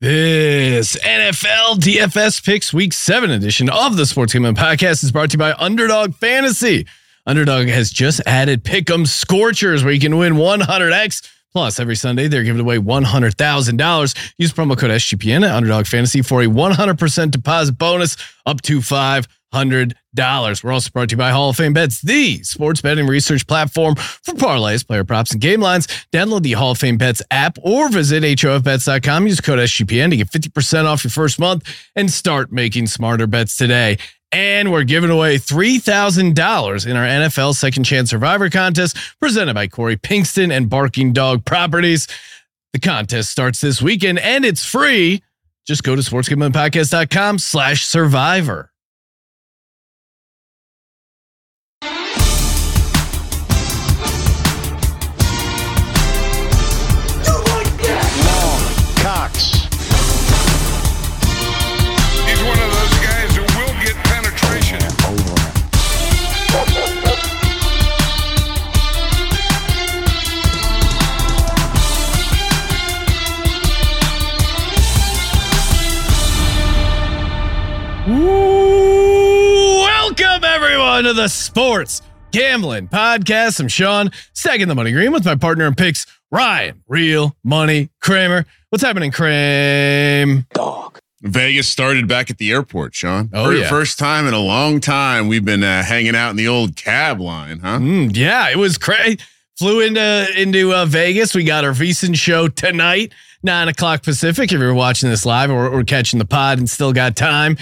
This NFL DFS Picks Week 7 edition of the Sports Gambling Podcast is brought to you by Underdog Fantasy. Underdog has just added Pick'em Scorchers where you can win 100x. Plus, every Sunday, they're giving away $100,000. Use promo code SGPN at Underdog Fantasy for a 100% deposit bonus up to 500 dollars. We're also brought to you by Hall of Fame Bets, the sports betting research platform for parlays, player props, and game lines. Download the Hall of Fame Bets app or visit HOFBets.com. Use code SGPN to get 50% off your first month and start making smarter bets today. And we're giving away $3,000 in our NFL Second Chance Survivor contest presented by Corey Pinkston and Barking Dog Properties. The contest starts this weekend and it's free. Just go to sportsgamblingpodcast.com slash survivor. Everyone to the Sports Gambling Podcast. I'm Sean, second the money green with my partner in picks, Ryan, real money Kramer. What's happening, Kramer? Dog. Vegas started back at the airport, Sean. Oh, For the yeah. First time in a long time we've been uh, hanging out in the old cab line, huh? Mm, yeah, it was crazy. Flew into into uh, Vegas. We got our recent show tonight, nine o'clock Pacific. If you're watching this live or, or catching the pod and still got time,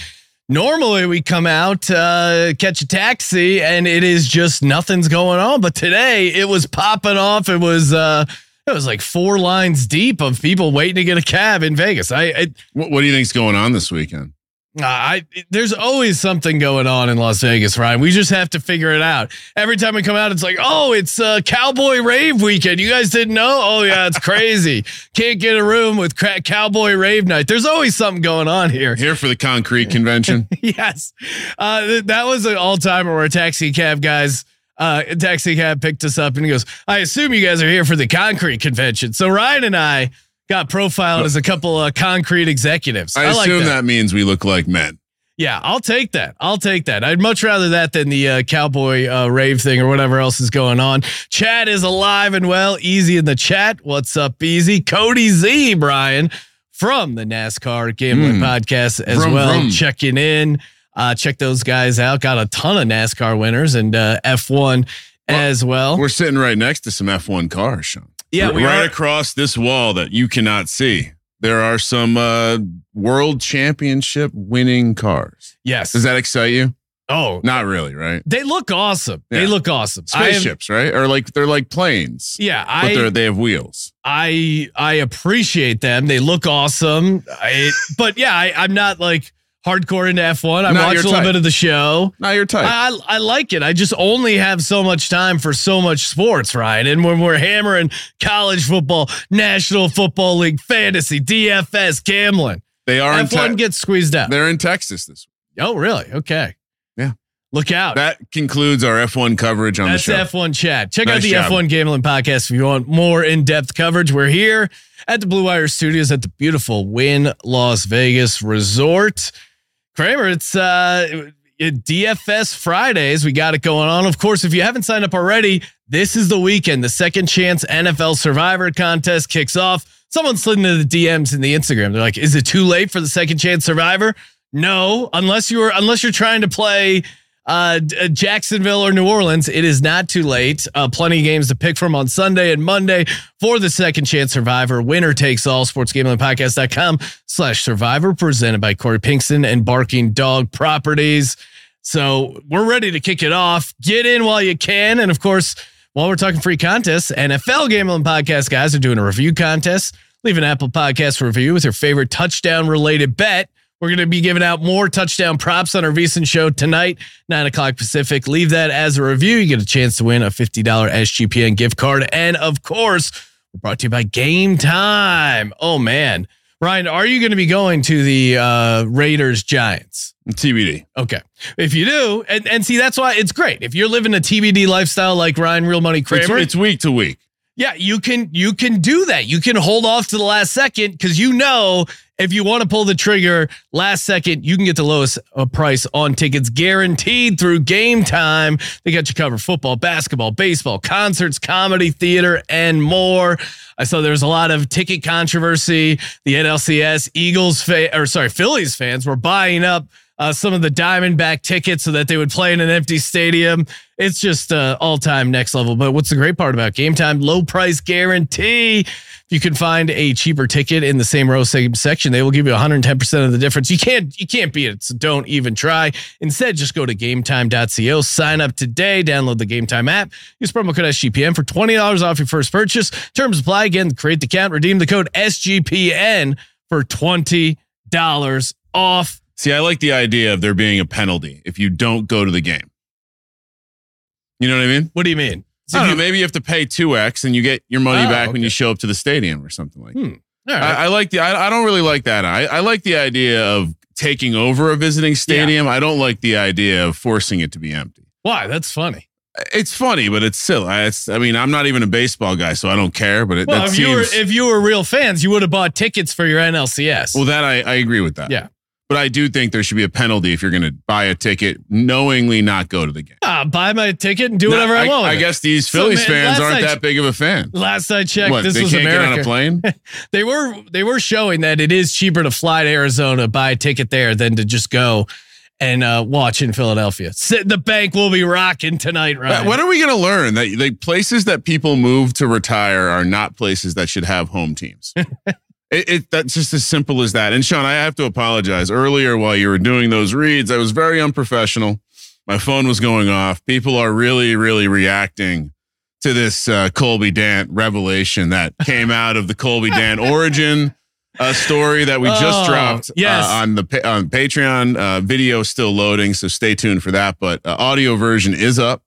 normally we come out, uh, catch a taxi, and it is just nothing's going on. But today it was popping off. It was uh, it was like four lines deep of people waiting to get a cab in Vegas. I, I What, what do you think's going on this weekend? Uh, I there's always something going on in Las Vegas, Ryan. We just have to figure it out. Every time we come out, it's like, oh, it's uh, Cowboy Rave weekend. You guys didn't know? Oh yeah, it's crazy. Can't get a room with cra- Cowboy Rave night. There's always something going on here. Here for the concrete convention. yes, uh, th- that was an all timer where a taxi cab guys. Uh, a taxi cab picked us up and he goes, I assume you guys are here for the concrete convention. So Ryan and I got profiled as a couple of concrete executives. I, like assume that. means we look like men. Yeah, I'll take that. I'll take that. I'd much rather that than the uh, cowboy uh, rave thing or whatever else is going on. Chad is alive and well. Easy in the chat. What's up, Easy? Cody Z, Brian from the NASCAR Gambling Mm. Podcast as Vroom, well, vroom. checking in. Uh, check those guys out. Got a ton of NASCAR winners and uh, F1 as well. We're sitting right next to some F1 cars, Sean. Yeah, right are. across this wall that you cannot see. There are some uh, world championship winning cars. Yes. Does that excite you? oh, Not really, right? they look awesome. They look awesome. I am- Spaceships, right? Or like they're like planes, yeah, but I they're they have wheels. I I appreciate them. They look awesome. I, but yeah, I, I'm not like hardcore into F1. I Not watched your a little bit of the show. Now your type. I, I like it. I just only have so much time for so much sports, Ryan. And when we're hammering college football, National Football League, fantasy, DFS, gambling, they are in F1 Te- gets squeezed out. they're in Texas this week. Oh, really? Okay. Yeah. Look out. That concludes our F1 coverage on That's the show. That's F1 chat. Check out the job. F1 Gambling Podcast if you want more in depth coverage. We're here at the Blue Wire Studios at the beautiful Wynn Las Vegas Resort. Kramer, it's uh, DFS Fridays. We got it going on. Of course, if you haven't signed up already, this is the weekend. The Second Chance NFL Survivor Contest kicks off. Someone slid into the DMs in the Instagram. They're like, "Is it too late for the Second Chance Survivor?" No, unless you're unless you're trying to play uh, uh, Jacksonville or New Orleans, it is not too late. Uh, plenty of games to pick from on Sunday and Monday for the second chance survivor. Winner takes all sportsgamblingpodcast.com slash survivor presented by Corey Pinkston and Barking Dog Properties. So we're ready to kick it off. Get in while you can. And of course, while we're talking free contests, NFL Gambling Podcast guys are doing a review contest. Leave an Apple Podcast review with your favorite touchdown related bet. We're going to be giving out more touchdown props on our recent show tonight, nine o'clock Pacific. Leave that as a review. You get a chance to win a $50 SGPN gift card. And of course, we're brought to you by Game Time. Oh, man. Ryan, are you going to be going to the uh, Raiders Giants? TBD. Okay. If you do, and, and see, that's why it's great. If you're living a TBD lifestyle like Ryan Real Money It's, Kramer, it's week to week. Yeah, you can you can do that. You can hold off to the last second because you know if you want to pull the trigger last second, you can get the lowest uh, price on tickets guaranteed through Game Time. They got you covered: football, basketball, baseball, concerts, comedy, theater, and more. I saw there was a lot of ticket controversy. The NLCS Eagles fa- or sorry Phillies fans were buying up uh, some of the Diamondback tickets so that they would play in an empty stadium. It's just uh, all time next level. But what's the great part about game time? Low price guarantee. If you can find a cheaper ticket in the same row, same section, they will give you 110% of the difference. You can't, you can't beat it. So don't even try. Instead, just go to gametime.co, sign up today, download the Game Time app, use promo code SGPN for $20 off your first purchase. Terms apply again, create the account, redeem the code SGPN for $20 off. See, I like the idea of there being a penalty if you don't go to the game. You know what I mean? What do you mean? I don't know, maybe you have to pay two X and you get your money Oh, back when you show up to the stadium or something like. that. Hmm. All right. I, I like the. I, I don't really like that. I, I like the idea of taking over a visiting stadium. I don't like the idea of forcing it to be empty. Why? That's funny. It's funny, but it's silly. I, it's, I mean, I'm not even a baseball guy, so I don't care. But it, Well, that if you were if you were real fans, you would have bought tickets for your NLCS. well. That I, I agree with that. Yeah. But I do think there should be a penalty if you're going to buy a ticket knowingly not go to the game. Ah, buy my ticket and do whatever No, I, want. I guess these So, Phillies man, fans aren't that big of a fan. Last I checked, What? this they was can't get on America. a plane. They were they were showing that it is cheaper to fly to Arizona, buy a ticket there, than to just go and uh, watch in Philadelphia. Sit, the bank will be rocking tonight, right? When are we going to learn that the places that people move to retire are not places that should have home teams? it, it that's just as simple as that. And Sean, I have to apologize. Earlier, while you were doing those reads, I was very unprofessional. My phone was going off. People are really, really reacting to this uh, Colby Dant revelation that came out of the Colby Dant origin uh, story that we just Oh, dropped yes. uh, on the on Patreon. Uh, video still loading, so stay tuned for that. But uh, audio version is up.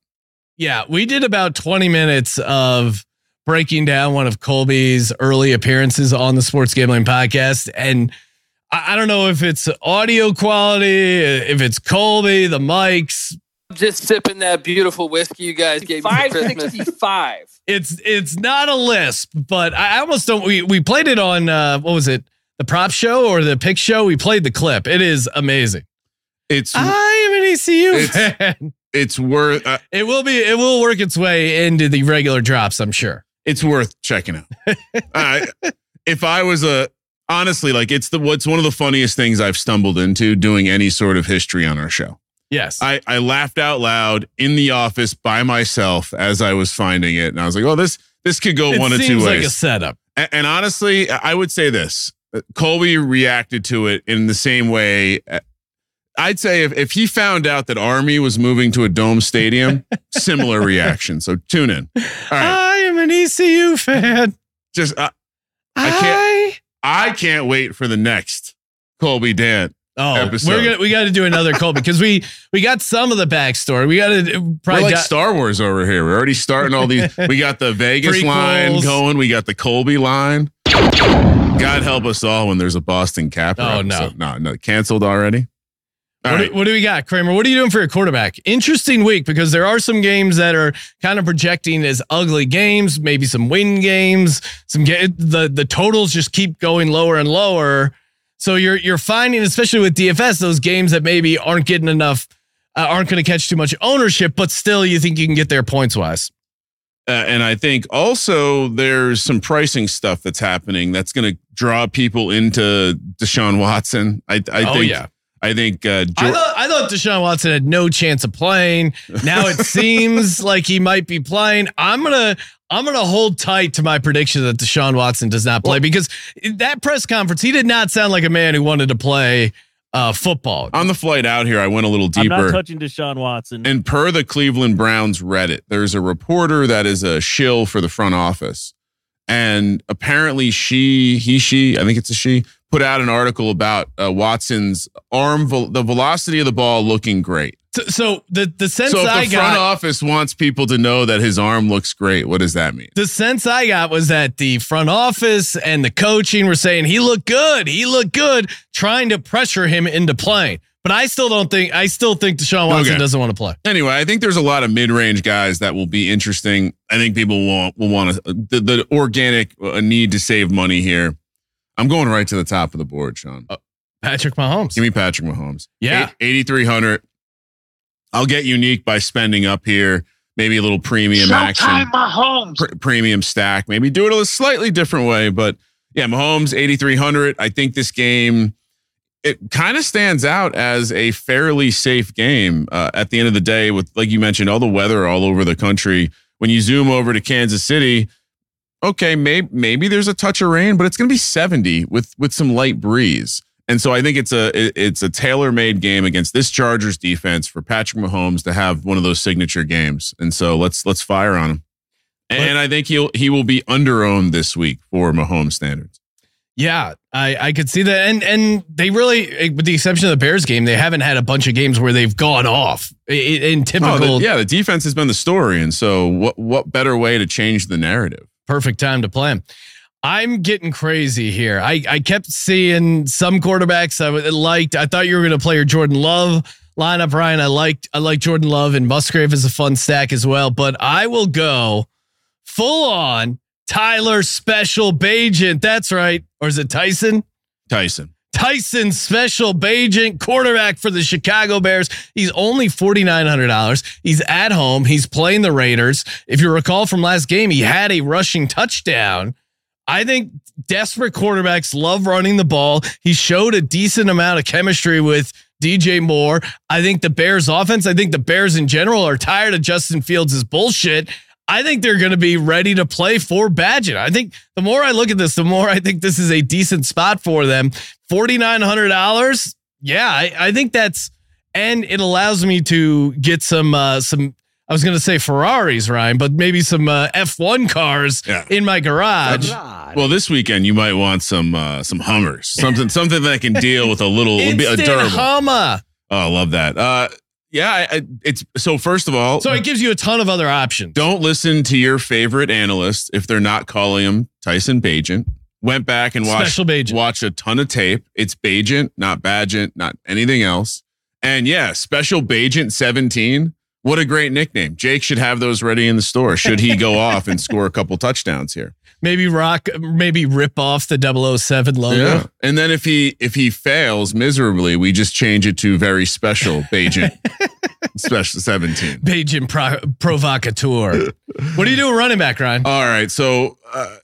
Yeah, we did about 20 minutes of breaking down one of Colby's early appearances on the Sports Gambling Podcast. And I, I don't know if it's audio quality, if it's Colby, the mics. Just sipping that beautiful whiskey you guys gave me for Christmas. 565. It's it's not a lisp, but I I almost don't. We we played it on uh, what was it? The prop show or the pick show? We played the clip. It is amazing. It's I am an ECU It's- fan. it's worth uh, It will be. It will work its way into the regular drops. I'm sure. It's worth checking out. uh, if I was a honestly like it's the what's one of the funniest things I've stumbled into doing any sort of history on our show. Yes. I, I laughed out loud in the office by myself as I was finding it, and I was like, "Oh, this this could go it one of two like ways." a setup. and, and honestly, I would say this: Colby reacted to it in the same way. Uh, I'd say if, if he found out that Army was moving to a dome stadium, similar reaction. So tune in. All right, I am an ECU fan. just uh, I can't- I can't wait for the next Colby Dant. Oh, episode. we're gonna we got to do another Colby because we we got some of the backstory. We got to We're probably like di- Star Wars over here. We're already starting all these. We got the Vegas line going. We got the Colby line. God help us all when there's a Boston Capper. Oh, no. episode. no, no, canceled already. All What, right. do, what do we got, Kramer? What are you doing for your quarterback? Interesting week because there are some games that are kind of projecting as ugly games, maybe some win games. Some ga- the the totals just keep going lower and lower. So you're you're finding, especially with DFS, those games that maybe aren't getting enough, uh, aren't going to catch too much ownership, but still you think you can get there points wise. Uh, and I think also there's some pricing stuff that's happening that's going to draw people into Deshaun Watson. I, I oh think. yeah. I think. Uh, I thought I thought Deshaun Watson had no chance of playing. Now it seems like he might be playing. I'm gonna I'm gonna hold tight to my prediction that Deshaun Watson does not play Well- because that press conference he did not sound like a man who wanted to play uh, football. on the flight out here, I went a little I'm not deeper. touching Deshaun Watson. And per the Cleveland Browns Reddit, there's a reporter that is a shill for the front office. And apparently she, he, she, I think it's a she, put out an article about uh, Watson's arm, vel- the velocity of the ball looking great. So, so the the sense I got. So if I the front got office wants people to know that his arm looks great, what does that mean? the sense I got was that the front office and the coaching were saying he looked good, he looked good, trying to pressure him into playing. But I still don't think I still think Deshaun Watson Okay. doesn't want to play. Anyway, I think there's a lot of mid-range guys that will be interesting. I think people will will want to the, the organic uh, need to save money here. I'm going right to the top of the board, Sean. Patrick Mahomes. Give me Patrick Mahomes. Yeah. eighty three hundred. I'll get unique by spending up here. Maybe a little premium action. Mahomes. pr- premium stack. Maybe do it a slightly different way, but yeah, Mahomes 8300. I think this game it kind of stands out as a fairly safe game uh, at the end of the day. With like you mentioned, all the weather all over the country. When you zoom over to Kansas City, okay, maybe maybe there's a touch of rain, but it's going to be 70 with with some light breeze. And so I think it's a it- it's a tailor made game against this Chargers defense for Patrick Mahomes to have one of those signature games. And so let's let's fire on him. And I think he'll he will be under owned this week for Mahomes standards. Yeah, I, I could see that, and and they really, eh, with the exception of the Bears game, they haven't had a bunch of games where they've gone off in Oh, typical the- yeah, the defense has been the story, and so what what better way to change the narrative? perfect time to play him. I'm getting crazy here. I, I kept seeing some quarterbacks I liked. I thought you were going to play your Jordan Love lineup, Ryan. I liked I like Jordan Love and Musgrave is a fun stack as well. But I will go full on Tyler Special Bagent. That's right, or is it Tyson? Tyson. Tyson Special Bagent, quarterback for the Chicago Bears. He's only $4,900. He's at home. He's playing the Raiders. If you recall from last game, he had a rushing touchdown. I think desperate quarterbacks love running the ball. He showed a decent amount of chemistry with DJ Moore. I think the Bears offense, I think the Bears in general are tired of Justin Fields' bullshit. I think they're going to be ready to play for Bagent. I think the more I look at this, the more I think this is a decent spot for them. $4,900. Yeah, I, I think that's, and it allows me to get some, uh, some, I was going to say Ferraris, Ryan, but maybe some uh, F1 cars Yeah. in my garage. Well, this weekend you might want some uh, some Hummers, something something that can deal with a little a bit- a durable. Hummer. oh, I love that. Uh, yeah, I, it's so. First of all, So it gives you a ton of other options. don't listen to your favorite analyst if they're not calling him Tyson Bagent. Went back and watched watch a ton of tape. It's Bagent, not Badgent, not anything else. And yeah, special Bagent 17. What a great nickname. Jake should have those ready in the store. Should he go off and score a couple touchdowns here? Maybe rock, maybe rip off the 007 logo. And then if he if he fails miserably, we just change it to very special Bagent. special 17. Bagent pro- provocateur. what are you doing running back, Ryan? All right. So uh,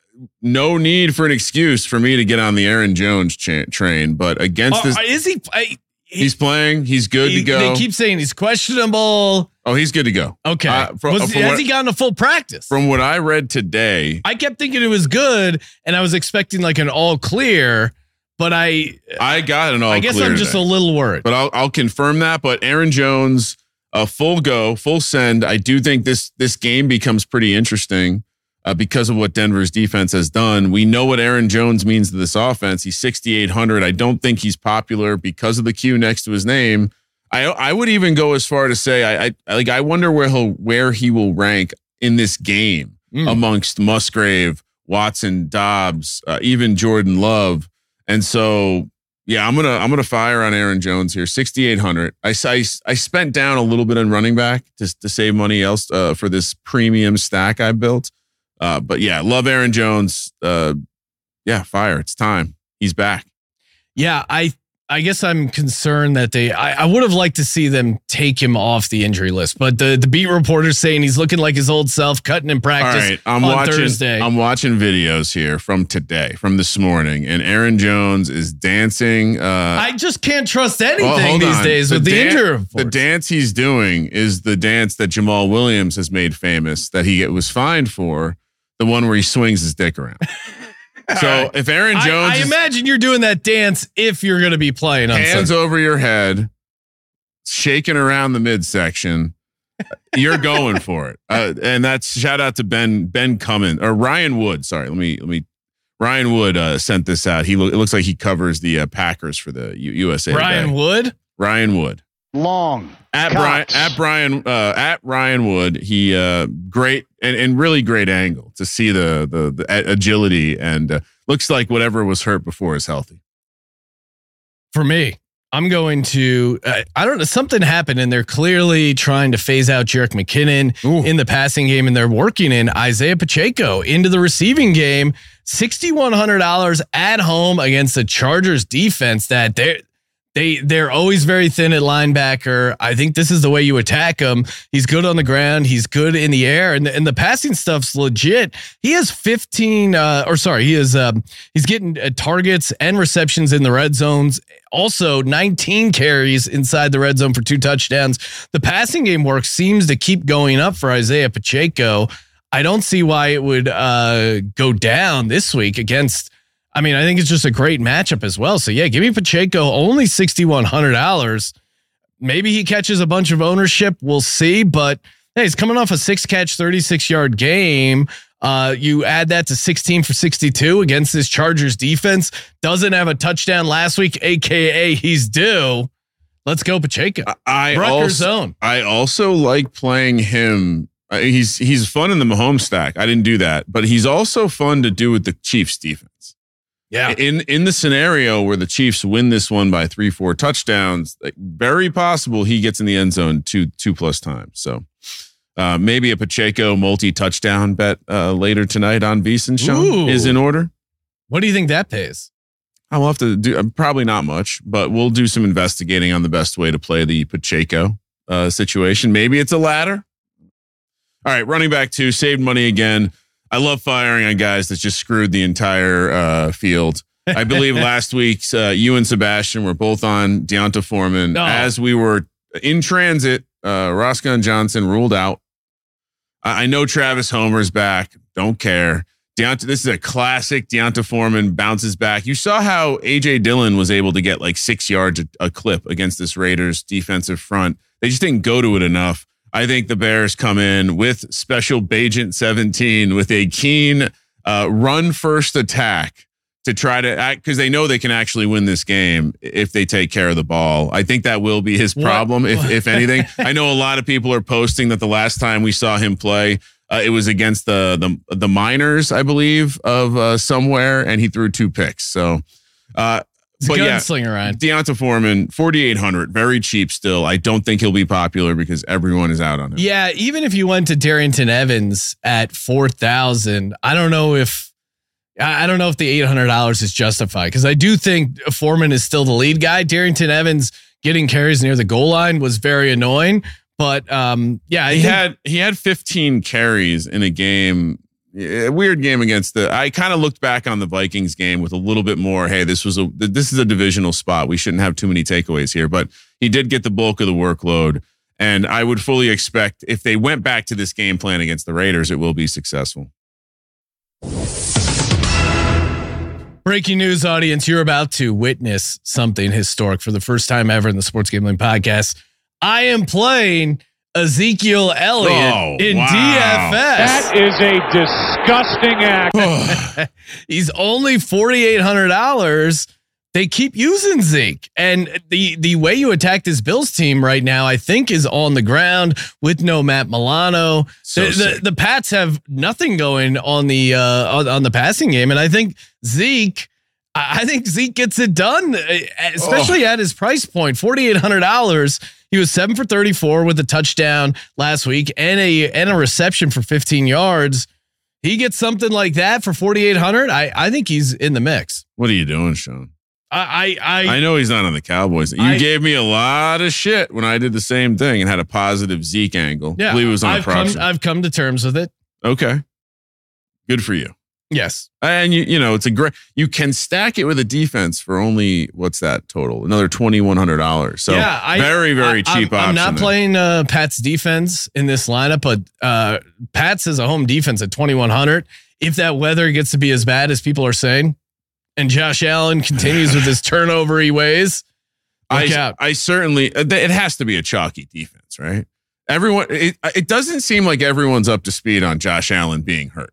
no need for an excuse for me to get on the Aaron Jones cha- train, but against Oh, this, is he, I- he- he's playing. He's good he- to go. They keep saying he's questionable. oh, he's good to go. Okay. Uh, from- Was- from has what- he gotten a full practice? From what I read today, I kept thinking it was good, and I was expecting like an all clear, but I, I got an all I guess I'm just a little worried. but I'll I'll confirm that. But Aaron Jones, a full go, full send. I do think this this game becomes pretty interesting uh, because of what Denver's defense has done. We know what Aaron Jones means to this offense. He's 6,800. I don't think he's popular because of the Q next to his name. I I would even go as far to say I, I like I wonder where he'll where he will rank in this game Mm. amongst Musgrave, Watson, Dobbs, uh, even Jordan Love. And so yeah, I'm gonna I'm gonna fire on Aaron Jones here, 6,800. I, I I spent down a little bit on running back to to save money else uh, for this premium stack I built. Uh, but yeah, love Aaron Jones. Uh, yeah, fire. It's time. He's back. Yeah, I I guess I'm concerned that they I, I would have liked to see them take him off the injury list, but the the beat reporter's saying he's looking like his old self, cutting in practice right, I'm on watching. Thursday. I'm watching videos here from today, from this morning, and Aaron Jones is dancing. Uh, I just can't trust anything Well, these on. days with the dan- injury The dance he's doing is the dance that Jamaal Williams has made famous that he was fined for, the one where he swings his dick around. so right. if Aaron Jones I is imagine you're doing that dance if you're going to be playing on hands Sunday. over your head, shaking around the midsection, you're going for it. Uh, and that's shout out to Ben Ben Cummins or Ryan Wood. Sorry, let me let me. Ryan Wood uh, sent this out. He lo- it looks like he covers the uh, Packers for the U- USA. Ryan Today. Wood. Ryan Wood. Long. at Cox. Brian at Brian uh, at Ryan Wood. He uh, great and, and really great angle to see the the, the agility and uh, looks like whatever was hurt before is healthy. for me. I'm going to. Uh, I don't know. Something happened, and they're clearly trying to phase out Jerick McKinnon Ooh. in the passing game, and they're working in Isaiah Pacheco into the receiving game. Sixty one hundred dollars at home against the Chargers defense that they're they they're always very thin at linebacker. I think this is the way you attack him. He's good on the ground. He's good in the air, and the, and the passing stuff's legit. He has 15, uh, or sorry, he is um, he's getting uh, targets and receptions in the red zones. Also, 19 carries inside the red zone for two touchdowns. The passing game work seems to keep going up for Isaiah Pacheco. I don't see why it would uh, go down this week against. I mean, I think it's just a great matchup as well. So yeah, give me Pacheco only sixty one hundred dollars. Maybe he catches a bunch of ownership. We'll see. But hey, he's coming off a six catch, thirty six yard game. Uh, you add that to 16 for 62 against this Chargers defense. Doesn't have a touchdown last week, aka he's due. Let's go, Pacheco. I Rutgers also, zone. I also like playing him. uh, He's he's fun in the Mahomes stack. I didn't do that, but he's also fun to do with the Chiefs defense. Yeah. In in the scenario where the Chiefs win this one by three, four touchdowns, like very possible he gets in the end zone two two plus times. So uh, maybe a Pacheco multi touchdown bet uh, later tonight on Beeson Sean is in order. What do you think that pays? I will have to do uh, probably not much, but we'll do some investigating on the best way to play the Pacheco uh, situation. Maybe it's a ladder. All right, running back two, saved money again. I love firing on guys that just screwed the entire uh, field. I believe last week's uh, you and Sebastian were both on D'Onta Foreman. No. As we were in transit, uh, Roschon Johnson ruled out. I, I know Travis Homer's back. Don't care. D'Onta, this is a classic. D'Onta Foreman bounces back. You saw how AJ Dillon was able to get like six yards a, a clip against this Raiders defensive front. They just didn't go to it enough. I think the Bears come in with special Bagent 17 with a keen uh, run first attack to try to act because they know they can actually win this game if they take care of the ball. I think that will be his What- problem, if, if anything. I know a lot of people are posting that the last time we saw him play, uh, it was against the the the miners, I believe, of uh, somewhere, and he threw two picks. So, uh, It's but yeah, gunslinger, Ryan. D'Onta Foreman, forty eight hundred, very cheap still. I don't think he'll be popular because everyone is out on him. Yeah, even if you went to Darrynton Evans at four thousand, I don't know if I don't know if the eight hundred dollars is justified because I do think Foreman is still the lead guy. Darrynton Evans getting carries near the goal line was very annoying, but um, yeah, I he think- had he had 15 carries in a game a weird game against the i kind of looked back on the vikings game with a little bit more hey this was a this is a divisional spot we shouldn't have too many takeaways here but he did get the bulk of the workload and i would fully expect if they went back to this game plan against the raiders it will be successful Breaking news, audience. You're about to witness something historic for the first time ever in the Sports Gambling Podcast. I am playing Ezekiel Elliott Oh, in wow. DFS. That is a disgusting act. He's only $4,800. They keep using Zeke. And the, the way you attack this Bills team right now, I think, is on the ground with no Matt Milano. So the, the, sick. the Pats have nothing going on the uh, on, on the passing game. And I think Zeke. I I think Zeke gets it done, especially at his price point, forty eight hundred dollars. He was seven for thirty four with a touchdown last week and a and a reception for fifteen yards. He gets something like that for forty eight hundred. I I think he's in the mix. what are you doing sean I I, I I know he's not on the Cowboys. You I- gave me a lot of shit when I did the same thing and had a positive Zeke angle. yeah, I believe it was on I've a come, I've come to terms with it. okay. Good for you. Yes, And you, you know, it's a great. You can stack it with a defense for only what's that total? Another twenty one hundred dollars. So Yeah, I- very very I- cheap I'm, option. I'm not there. playing uh, Pat's defense in this lineup, but uh, Pat's is a home defense at 2100. If that weather gets to be as bad as people are saying, and Josh Allen continues with his turnovery ways, look I, out. I certainly. uh, It has to be a chalky defense, right? Everyone. It, it doesn't seem like everyone's up to speed on Josh Allen being hurt.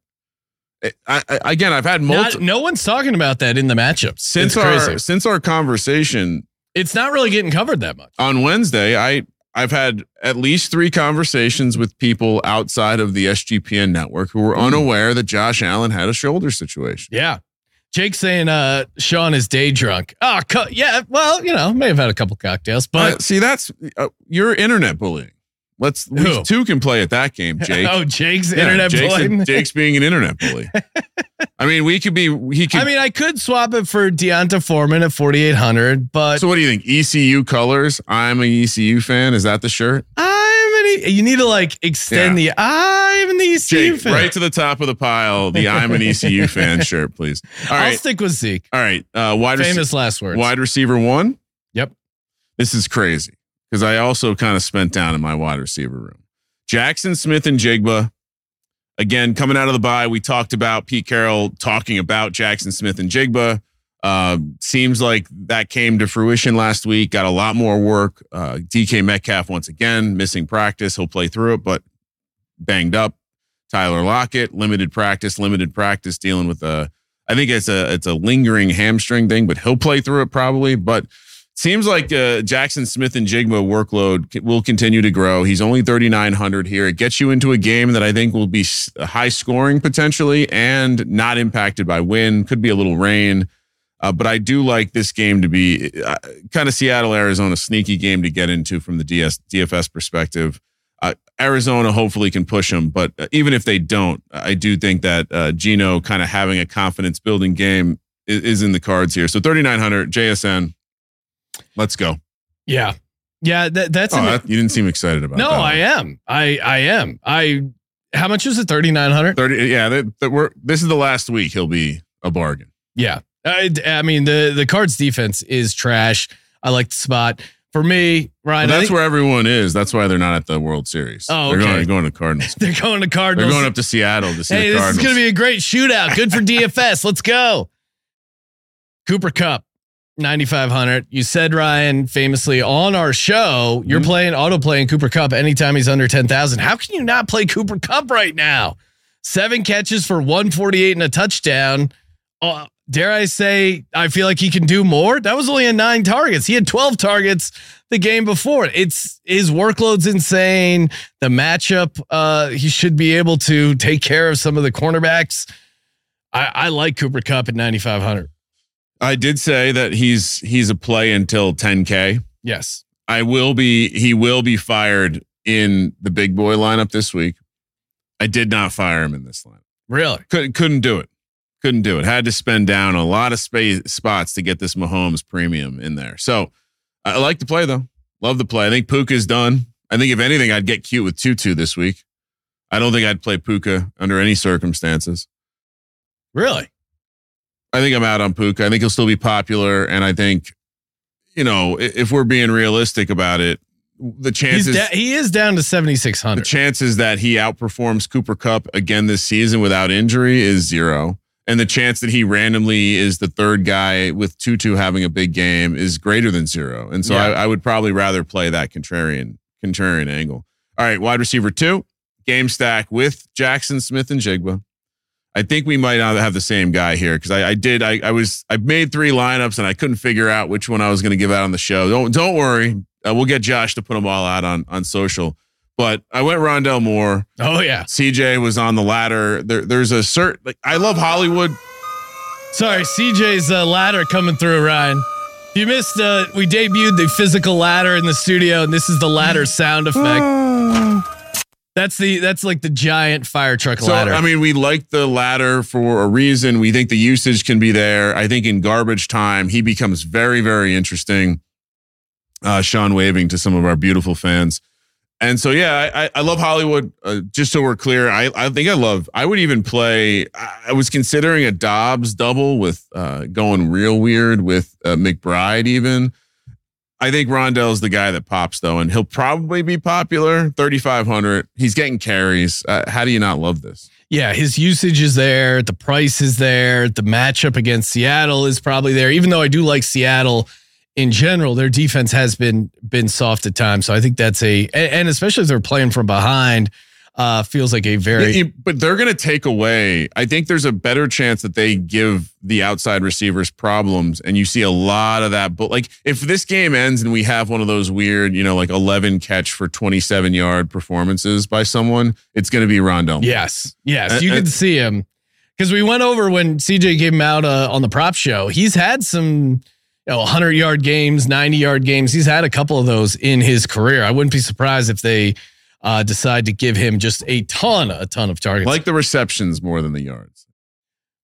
I, I, again, I've had Not, multiple no one's talking about that in the matchups since our since our conversation It's not really getting covered that much. on Wednesday. I I've had at least three conversations with people outside of the SGPN network who were Hmm. unaware that Josh Allen had a shoulder situation. Yeah. Jake saying uh Sean is day drunk. Oh, co- yeah. Well, you know, may have had a couple cocktails, But but see, that's uh, you're internet bullying. Let's we two can play at that game, Jake. oh, Jake's Yeah, internet Jake's, bullying. Jake's being an internet bully. I mean, we could be. He could. I mean, I could swap it for D'Onta Foreman at 4,800, but so what do you think? ECU colors. I'm a ECU fan. Is that the shirt? I'm an, E- you need to like extend the I'm an ECU Jake, fan. right to the top of the pile. The I'm an ECU fan shirt, please. All I'll stick with Zeke. All right. Uh, wide Famous last words. wide receiver one. Yep. This is crazy because I also kind of spent down in my wide receiver room. Jaxon Smith-Njigba. Again, coming out of the bye, we talked about Pete Carroll talking about Jaxon Smith-Njigba. Uh, seems like that came to fruition last week. Got a lot more work. Uh, DK Metcalf once again missing practice. He'll play through it, but banged up. Tyler Lockett limited practice, limited practice dealing with a. I think it's a it's a lingering hamstring thing, but he'll play through it probably. But seems like uh, Jaxon Smith-Njigba workload will continue to grow. He's only 3,900 here. It gets you into a game that I think will be high scoring potentially and not impacted by wind. Could be a little rain. Uh, but I do like this game to be uh, kind of Seattle, Arizona sneaky game to get into from the DS, DFS perspective. Uh, Arizona hopefully can push them, but uh, even if they don't, I do think that uh, Gino kind of having a confidence building game is, is in the cards here. So 3,900 JSN. Let's go. Yeah. Yeah, that, that's Oh, an- that, you didn't seem excited about it. No, that. I am. I I am. I how much is it? 3900? 30 yeah, that, that we're this is the last week he'll be a bargain. Yeah. I, I mean the the Cards defense is trash. I like the spot. For me, Ryan, Well, that's think where everyone is. That's why they're not at the World Series. Oh, they're okay. going, going to Cardinals. they're going to Cardinals. They're going up to Seattle to see hey, the this Cardinals. is going to be a great shootout. Good for DFS. Let's go. Cooper Kupp, 9,500. You said, Ryan, famously on our show, you're Mhm. playing auto playing Cooper Kupp anytime he's under 10,000. How can you not play Cooper Kupp right now? Seven catches for 148 and a touchdown. Uh, dare I say, I feel like he can do more. That was only a nine targets. He had 12 targets the game before. It's his workload's insane. The matchup, uh, he should be able to take care of some of the cornerbacks. I, I like Cooper Kupp at 9,500. I did say that he's he's a play until 10K. Yes. I will be he will be fired in the big boy lineup this week. I did not fire him in this lineup. Really? Couldn't couldn't do it. Couldn't do it. Had to spend down a lot of space spots to get this Mahomes premium in there. So I like the play though. Love the play. I think Puka's done. I think if anything, I'd get cute with Tutu this week. I don't think I'd play Puka under any circumstances. Really? I think I'm out on Puka. I think he'll still be popular, and I think, you know, if we're being realistic about it, the chances da- he is down to 7600 the chances that he outperforms Cooper Kupp again this season without injury is zero. And the chance that he randomly is the third guy with Tutu having a big game is greater than zero. And so Yeah. I, I would probably rather play that contrarian contrarian angle. All right, wide receiver two, game stack with Jaxon Smith-Njigba. I think we might not have the same guy here because I, I did. I, I was I made three lineups and I couldn't figure out which one I was going to give out on the show. Don't don't worry, uh, we'll get Josh to put them all out on on social. But I went Rondale Moore. oh, yeah. CJ was on the ladder. There, there's a cert. Like I love Hollywood. Sorry, CJ's uh, ladder coming through, Ryan. You missed, uh, we debuted the physical ladder in the studio, and this is the ladder sound effect. That's the that's like the giant fire truck So ladder. I mean, we like the ladder for a reason. We think the usage can be there. I think in garbage time, he becomes very, very interesting. Uh, Sean waving to some of our beautiful fans. And so, yeah, I, I- I love Hollywood. Uh, just so we're clear, I, I think I love. I would even play. I I was considering a Dobbs double with uh, going real weird with uh, McBride. Even I think Rondale's the guy that pops though, and he'll probably be popular. Thirty five hundred. He's getting carries. Uh, how do you not love this? yeah, his usage is there, the price is there, the matchup against Seattle is probably there. Even though I do like Seattle in general, their defense has been been soft at times. So I think that's a and and especially if they're playing from behind, uh, feels like a very Yeah, but they're going to take away. I think there's a better chance that they give the outside receivers problems, and you see a lot of that. But like, if this game ends and we have one of those weird, you know, like 11 catch for 27 yard performances by someone, it's going to be Rondale. Yes, yes, you can see him. because we went over when CJ came out uh, on the prop show. He's had some, you know, 100 yard games, 90 yard games. He's had a couple of those in his career. I wouldn't be surprised if they uh, decide to give him just a ton, a ton of targets. like the receptions more than the yards.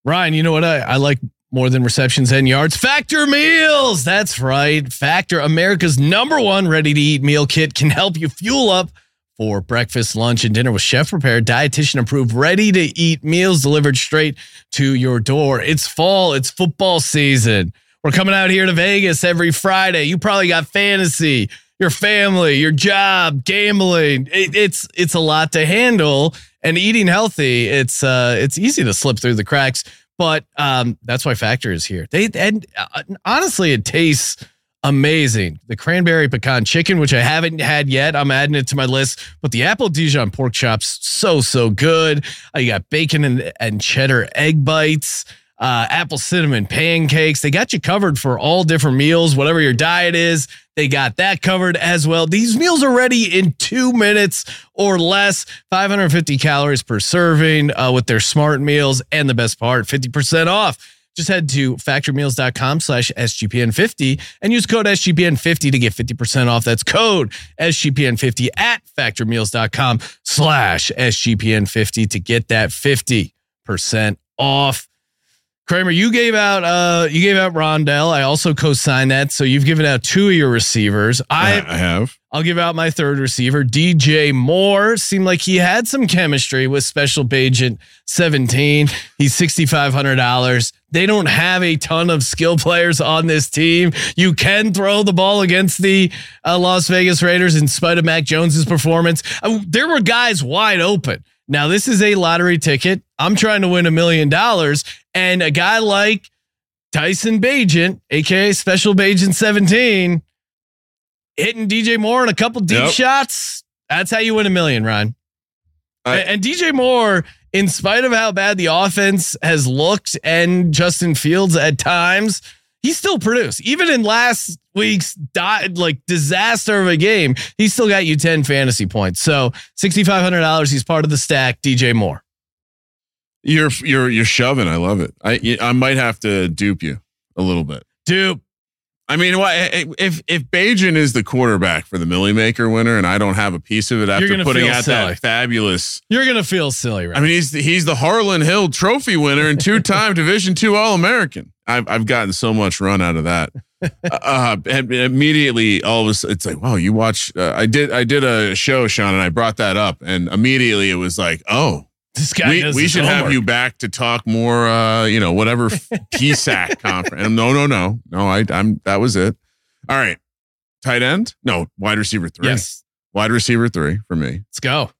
Ryan, you know what I, I like more than receptions and yards? Factor meals. That's right. Factor, America's number one ready to eat meal kit, can help you fuel up for breakfast, lunch, and dinner with chef prepared, dietitian approved, ready to eat meals delivered straight to your door. It's fall, it's football season. We're coming out here to Vegas every Friday. You probably got fantasy, your family, your job, gambling. It, it's it's a lot to handle. And eating healthy, it's uh it's easy to slip through the cracks. But um, that's why Factor is here. They and uh, honestly, it tastes amazing. The cranberry pecan chicken, which I haven't had yet, I'm adding it to my list. But the apple Dijon pork chops, so so good. Uh, got bacon and, and cheddar egg bites. Uh, apple cinnamon pancakes. They got you covered for all different meals, whatever your diet is. They got that covered as well. These meals are ready in two minutes or less. 550 calories per serving uh, with their smart meals. And the best part, 50% off. Just head to factormeals.com slash SGPN50 and use code SGPN50 to get 50% off. That's code SGPN50 at factormeals.com slash SGPN50 to get that 50% off. Kramer, you gave out uh you gave out Rondale. I also co-signed that. So you've given out two of your receivers. I I have. I'll give out my third receiver, DJ Moore. Seemed like he had some chemistry with Special Agent 17. He's $6,500. They don't have a ton of skill players on this team. You can throw the ball against the uh, Las Vegas Raiders in spite of Mac Jones's performance. Uh, there were guys wide open. Now, this is a lottery ticket. I'm trying to win a million dollars. And a guy like Tyson Bagent, aka Special Bagent 17, hitting DJ Moore in a couple deep Yep. shots. That's how you win a million, Ryan. And DJ Moore, in spite of how bad the offense has looked and Justin Fields at times, he still produced. Even in last week's like disaster of a game, he still got you 10 fantasy points. So $6,500, he's part of the stack, DJ Moore. You're you're you're shoving. I love it. I I might have to dupe you a little bit. Dupe. I mean, why eh, eh, if if Bagent is the quarterback for the Milly Maker winner, and I don't have a piece of it after putting out silly. that fabulous. you're going to feel silly, right? I mean, he's the, he's the Harlan Hill Trophy winner and two time Division two All American. I've I've gotten so much run out of that. uh, and immediately, all of a sudden, it's like, wow, you watch. Uh, I did I did a show, Sean, and I brought that up, and immediately it was like, oh, this guy we, we should have you back to talk more uh you know whatever PSAC conference and no no no no I I'm that was it all right tight end no wide receiver three Yes, wide receiver three for me let's go. all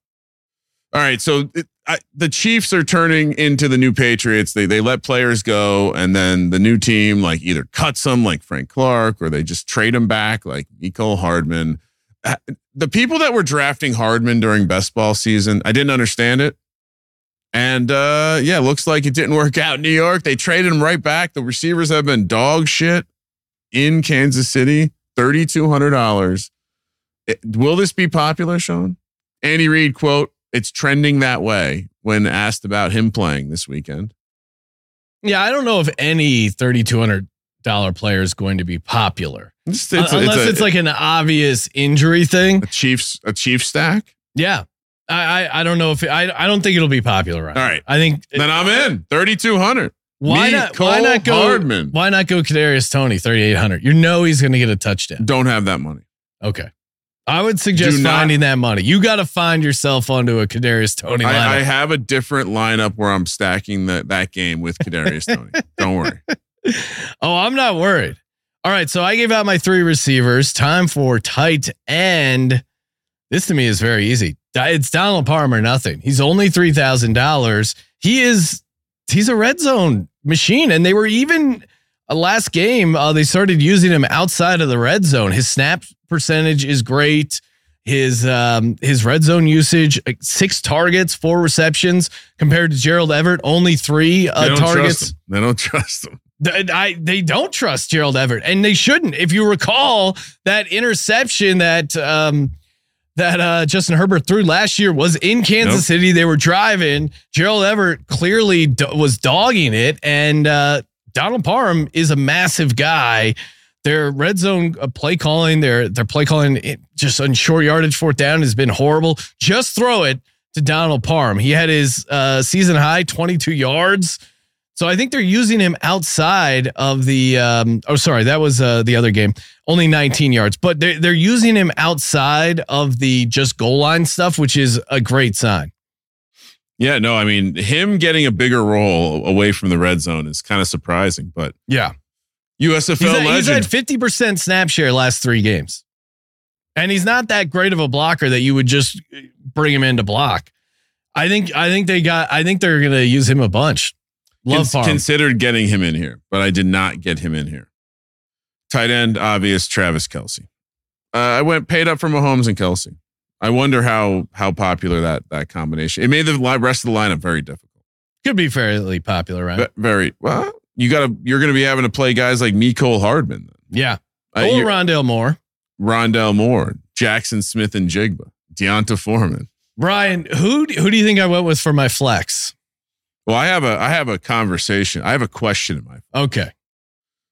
right so it, I, the Chiefs are turning into the new Patriots they they let players go and then the new team like either cuts them like Frank Clark or they just trade them back like Mecole Hardman Uh, the people that were drafting Hardman during best ball season I didn't understand it and uh, yeah, looks like it didn't work out in New York. They traded him right back. The receivers have been dog shit in Kansas City. Thirty-two hundred dollars. Will this be popular, Sean? Andy Reid quote: "It's trending that way." When asked about him playing this weekend, Yeah, I don't know if any $3,200 player is going to be popular. it's, Uh, unless a- it's like an obvious injury thing. a Chiefs a Chief stack. Yeah. I, I I don't know if it, I I don't think it'll be popular. Ryan. All right. I think Then I'm in thirty-two hundred. why Me, not why not go Hardman. why not go Kadarius Toney thirty eight hundred? You know he's going to get a touchdown. Don't have that money. Okay. I would suggest not- finding that money. You got to find yourself onto a Kadarius Toney. I, I have a different lineup where I'm stacking that that game with Kadarius Toney. Don't worry. oh, I'm not worried. All right, so I gave out my three receivers. Time for tight end. This to me is very easy. It's Donald Parham, nothing. He's only three thousand dollars. He is he's a red zone machine, and they were even last game. Uh, they started using him outside of the red zone. His snap percentage is great. His um, his red zone usage six targets, four receptions compared to Gerald Everett, only three uh, don't targets. They don't trust him. I they don't trust Gerald Everett, and they shouldn't. If you recall that interception that um that uh, Justin Herbert threw last year was in Kansas Nope. City. They were driving. Gerald Everett clearly do- was dogging it, and uh, Donald Parham is a massive guy. Their red zone uh, play calling, their their play calling just on short yardage fourth down has been horrible. Just throw it to Donald Parham. He had his uh, season high 22 yards. So I think they're using him outside of the. Um, oh, sorry, that was uh, the other game. Only 19 yards, but they're they're using him outside of the just goal line stuff, which is a great sign. Yeah, no, I mean, him getting a bigger role away from the red zone is kind of surprising, but Yeah, USFL he's, had, he's had 50 percent snap share last three games, and he's not that great of a blocker that you would just bring him in to block. I think I think they got. I think they're going to use him a bunch. Love Cons- considered getting him in here, but I did not get him in here. Tight end, obvious, Travis Kelce. Uh, I went paid up for Mahomes and Kelce. I wonder how how popular that that combination. It made the rest of the lineup very difficult. Could be fairly popular, right? Ve- Very well. You got to you're going to be having to play guys like Mecole Hardman, then. yeah. Uh, or Rondale Moore. Rondale Moore, Jackson Smith and Jigba, D'Onta Foreman. Brian. who who do you think I went with for my flex? Well, I have a I have a conversation. I have a question in my Okay.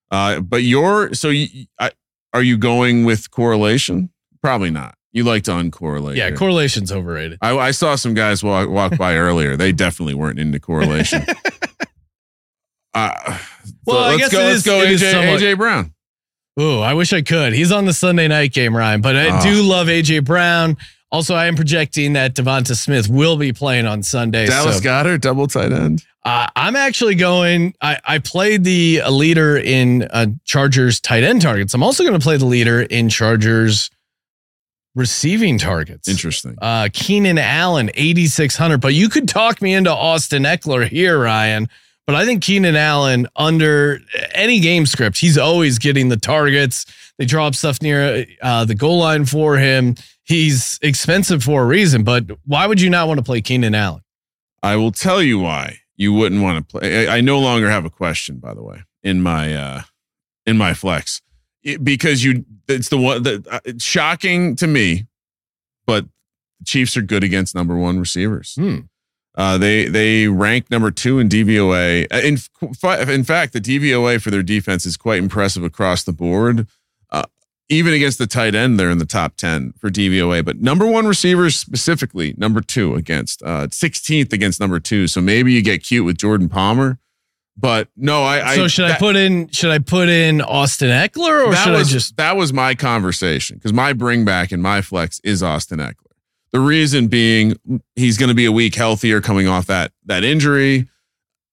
Uh, but you're so you, I, are you going with correlation? Probably not. You like to uncorrelate. Yeah, correlation's overrated. I, I saw some guys walk walk by earlier. They definitely weren't into correlation. Uh, Well, I let's guess go. it let's is- go. AJ, somewhat- AJ Brown. Ooh, I wish I could. He's on the Sunday night game, Ryan, but I Ah. do love AJ Brown. Also, I am projecting that DeVonta Smith will be playing on Sunday. Dallas so, Goedert, double tight end. uh, I'm actually going. I, I played the leader in uh, Chargers tight end targets. I'm also going to play the leader in Chargers receiving targets. Interesting. Uh, Keenan Allen, 8,600. But you could talk me into Austin Ekeler here, Ryan. But I think Keenan Allen, under any game script, he's always getting the targets. They draw up stuff near uh, the goal line for him. He's expensive for a reason. But why would you not want to play Keenan Allen? I will tell you why you wouldn't want to play. I, I no longer have a question, by the way, in my uh in my flex It- because you. It's the one that uh, it's shocking to me, but Chiefs are good against number one receivers. Hmm. Uh, they they rank number two in DVOA. Uh, In in fact, the DVOA for their defense is quite impressive across the board. Uh, even against the tight end, they're in the top ten for DVOA. But number one receivers specifically, number two against uh, 16th against number two. So maybe you get cute with Jordan Palmer. But no, I. So I, should I put in should I put in Austin Ekeler or that should was I just that was my conversation because my bring back and my flex is Austin Ekeler. The reason being he's going to be a week healthier coming off that that injury,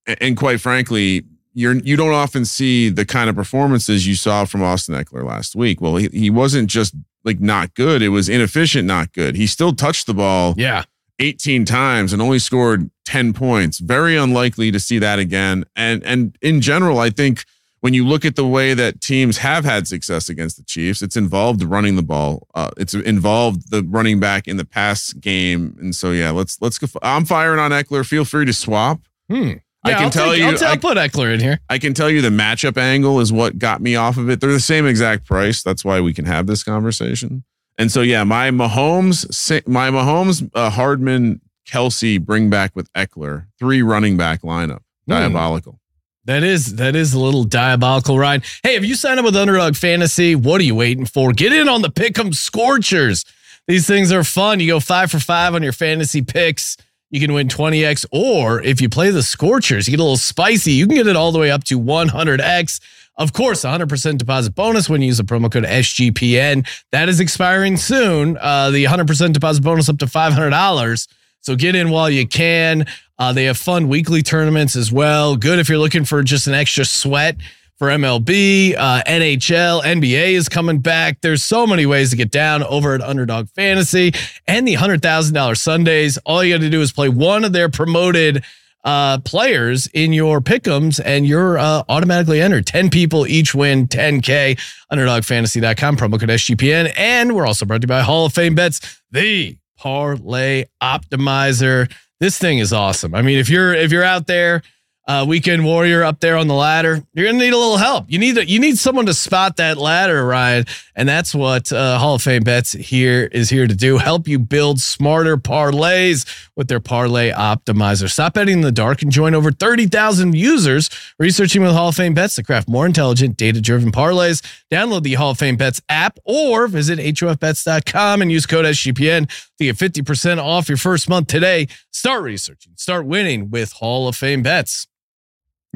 A- and quite frankly, you're you don't often see the kind of performances you saw from Austin Ekeler last week. Well, he, he wasn't just like not good; it was inefficient, not good. He still touched the ball yeah 18 times and only scored 10 points. Very unlikely to see that again. And and in general, I think when you look at the way that teams have had success against the Chiefs, it's involved running the ball. Uh, it's involved the running back in the pass game. And so yeah, let's let's go. I'm firing on Ekeler. Feel free to swap. hmm. I can I'll tell take- you- I'll, t- I'll put Ekeler in here. I can tell you the matchup angle is what got me off of it. They're the same exact price. That's why we can have this conversation. And so, yeah, my Mahomes, my Mahomes, uh, Hardman, Kelce, bring back with Ekeler, three running back lineup, diabolical. That is that is a little diabolical, Ryan. Hey, if you sign up with Underdog Fantasy, what are you waiting for? Get in on the Pick'em Scorchers. These things are fun. You go five for five on your fantasy picks. You can win 20x, or if you play the Scorchers, you get a little spicy. You can get it all the way up to 100x. Of course, 100% deposit bonus when you use the promo code SGPN. That is expiring soon. Uh, the 100% deposit bonus up to $500. So get in while you can. Uh, they have fun weekly tournaments as well. Good if you're looking for just an extra sweat for MLB, uh, NHL, NBA is coming back. There's so many ways to get down over at Underdog Fantasy and the $100,000 Sundays. All you got to do is play one of their promoted uh, players in your pickums and you're uh, automatically entered. 10 people each win 10K. UnderdogFantasy.com, promo code SGPN. And we're also brought to you by Hall of Fame Bets, the parlay optimizer. This thing is awesome. I mean, if you're if you're out there uh, weekend warrior up there on the ladder, you're gonna need a little help. You need a, you need someone to spot that ladder, Ryan, and that's what uh, Hall of Fame bets here is here to do. Help you build smarter parlays with their parlay optimizer. Stop betting in the dark and join over thirty thousand users researching with Hall of Fame bets to craft more intelligent, data driven parlays. Download the Hall of Fame bets app or visit hofbets.com and use code SGPN to get fifty percent off your first month today. Start researching, start winning with Hall of Fame bets.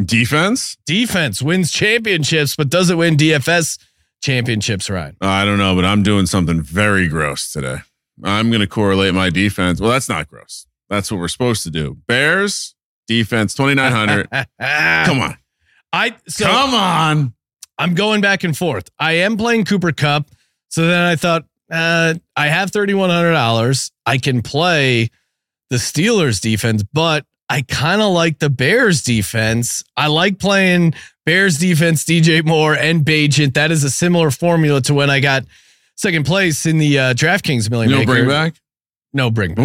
Defense? Defense wins championships, but does it win DFS championships, Ryan? I don't know, but I'm doing something very gross today. I'm going to correlate my defense. Well, that's not gross. That's what we're supposed to do. Bears defense 2900. Come on. I so Come on. I'm going back and forth. I am playing Cooper Kupp, so then I thought uh, I have thirty one hundred dollars. I can play the Steelers defense, but I kind of like the Bears defense. I like playing Bears defense, DJ Moore and Bagent. That is a similar formula to when I got second place in the uh, DraftKings Million. No Maker. bring back? No bring back.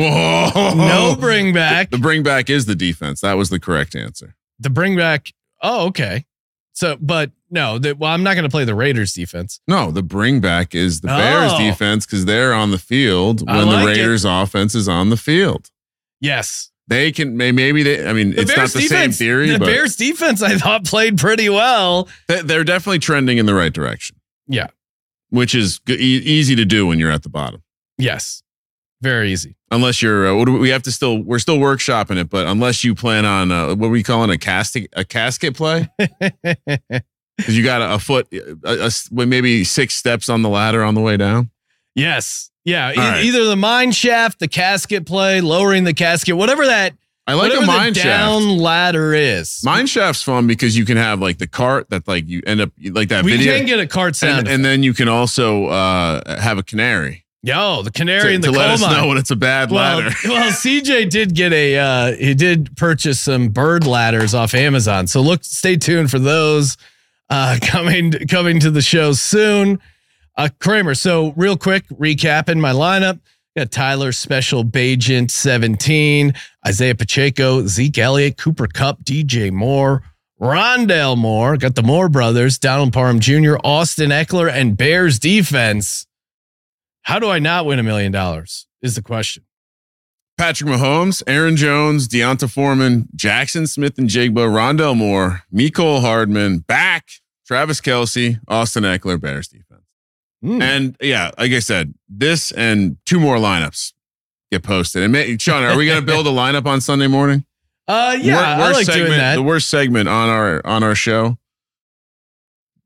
Whoa. No bring back. The bring back is the defense. That was the correct answer. The bring back. Oh, okay. So, but no, the, well, I'm not going to play the Raiders defense. No, the bring back is the Bears Oh. defense because they're on the field when like the it. Raiders offense is on the field. Yes. They can maybe they. I mean, The it's not Bears the same theory, The but Bears defense, I thought, played pretty well. they- they're definitely trending in the right direction. Yeah. which is e- easy to do when you're at the bottom. Yes. Very easy. Unless you're, uh, we have to still, we're still workshopping it, but unless you plan on, uh, what are we calling a casket, a casket play? Because you got a, a foot, a, a well, maybe six steps on the ladder on the way down. yes. Yeah. e- right. Either the mine shaft, the casket play, lowering the casket, whatever that, I like a mine shaft. down ladder is. Mine shaft's fun because you can have like the cart that like you end up like that we video, can get a cart sound. and, and then you can also uh, have a canary Yo, the canary to, in the to coal let us mine. know when it's a bad well, ladder. well, CJ did get a uh he did purchase some bird ladders off Amazon. So look, stay tuned for those uh coming coming to the show soon. Uh Kramer, so real quick, recapping my lineup. Got Tyler Special Bagent 17, Isaiah Pacheco, Zeke Elliott, Cooper Kupp, DJ Moore, Rondale Moore, got the Moore brothers, Donald Parham Jr., Austin Ekeler, and Bears defense. How do I not win a million dollars? Is the question. Patrick Mahomes, Aaron Jones, D'Onta Foreman, Jackson Smith and Jigba, Rondale Moore, Mecole Hardman, back, Travis Kelce, Austin Ekeler, Bears defense. Hmm. And yeah, like I said, this and two more lineups get posted. And may, Sean, are we going to build a lineup on Sunday morning? Uh, yeah, Wor- I like segment, doing that. The worst segment on our on our show.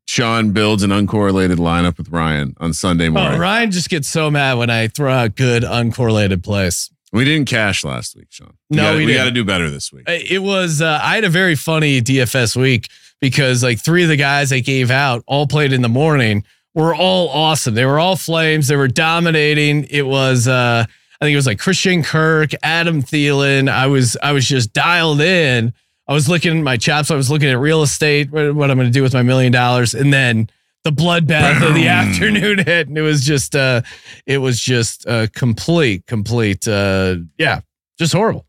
Sean builds an uncorrelated lineup with Ryan on Sunday morning. Oh, Ryan just gets so mad when I throw out good uncorrelated plays. We didn't cash last week, Sean. No, gotta, we we got to do better this week. It was uh, I had a very funny DFS week because like three of the guys I gave out all played in the morning were all awesome. They were all flames. They were dominating. It was uh, I think it was like Christian Kirk, Adam Thielen. I was I was just dialed in. I was looking at my chops. I was looking at real estate, what, what I'm going to do with my million dollars, and then the bloodbath of the afternoon hit, and it was just uh, it was just uh, complete, complete, uh, yeah, just horrible.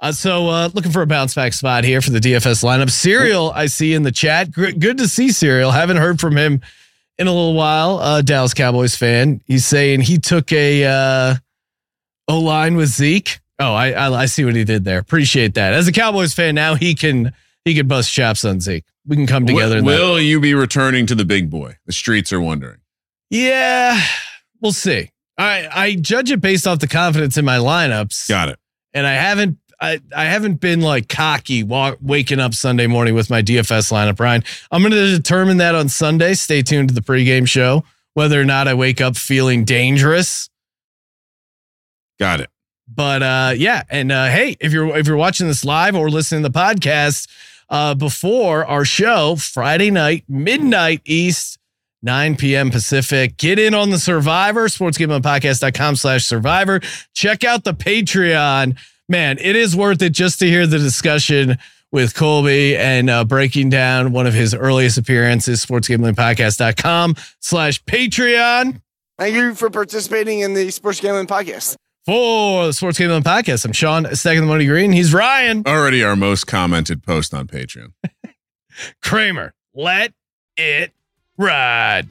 Uh, so uh, looking for a bounce back spot here for the DFS lineup. Serial, I see in the chat. Good to see Serial. Haven't heard from him in a little while. Uh, Dallas Cowboys fan. He's saying he took a uh, O line with Zeke. Oh, I, I I see what he did there. Appreciate that. As a Cowboys fan, now he can he can bust chops on Zeke. We can come together. Will, will you be returning to the big boy? The streets are wondering. Yeah, we'll see. I I judge it based off the confidence in my lineups. Got it. and I haven't I, I haven't been like cocky walk, waking up Sunday morning with my DFS lineup, Ryan. I'm going to determine that on Sunday. Stay tuned to the pregame show whether or not I wake up feeling dangerous. Got it. But uh, yeah, and uh, hey, if you're if you're watching this live or listening to the podcast uh, before our show Friday night midnight East. 9 p.m. Pacific. Get in on the Survivor, sportsgamblingpodcast.com slash survivor. Check out the Patreon. Man, it is worth it just to hear the discussion with Colby and uh, breaking down one of his earliest appearances, sportsgamblingpodcast.com slash Patreon. Thank you for participating in the Sports Gambling Podcast. For the Sports Gambling Podcast, I'm Sean, second the money green. He's Ryan Already our most commented post on Patreon. Kramer. Let it ride.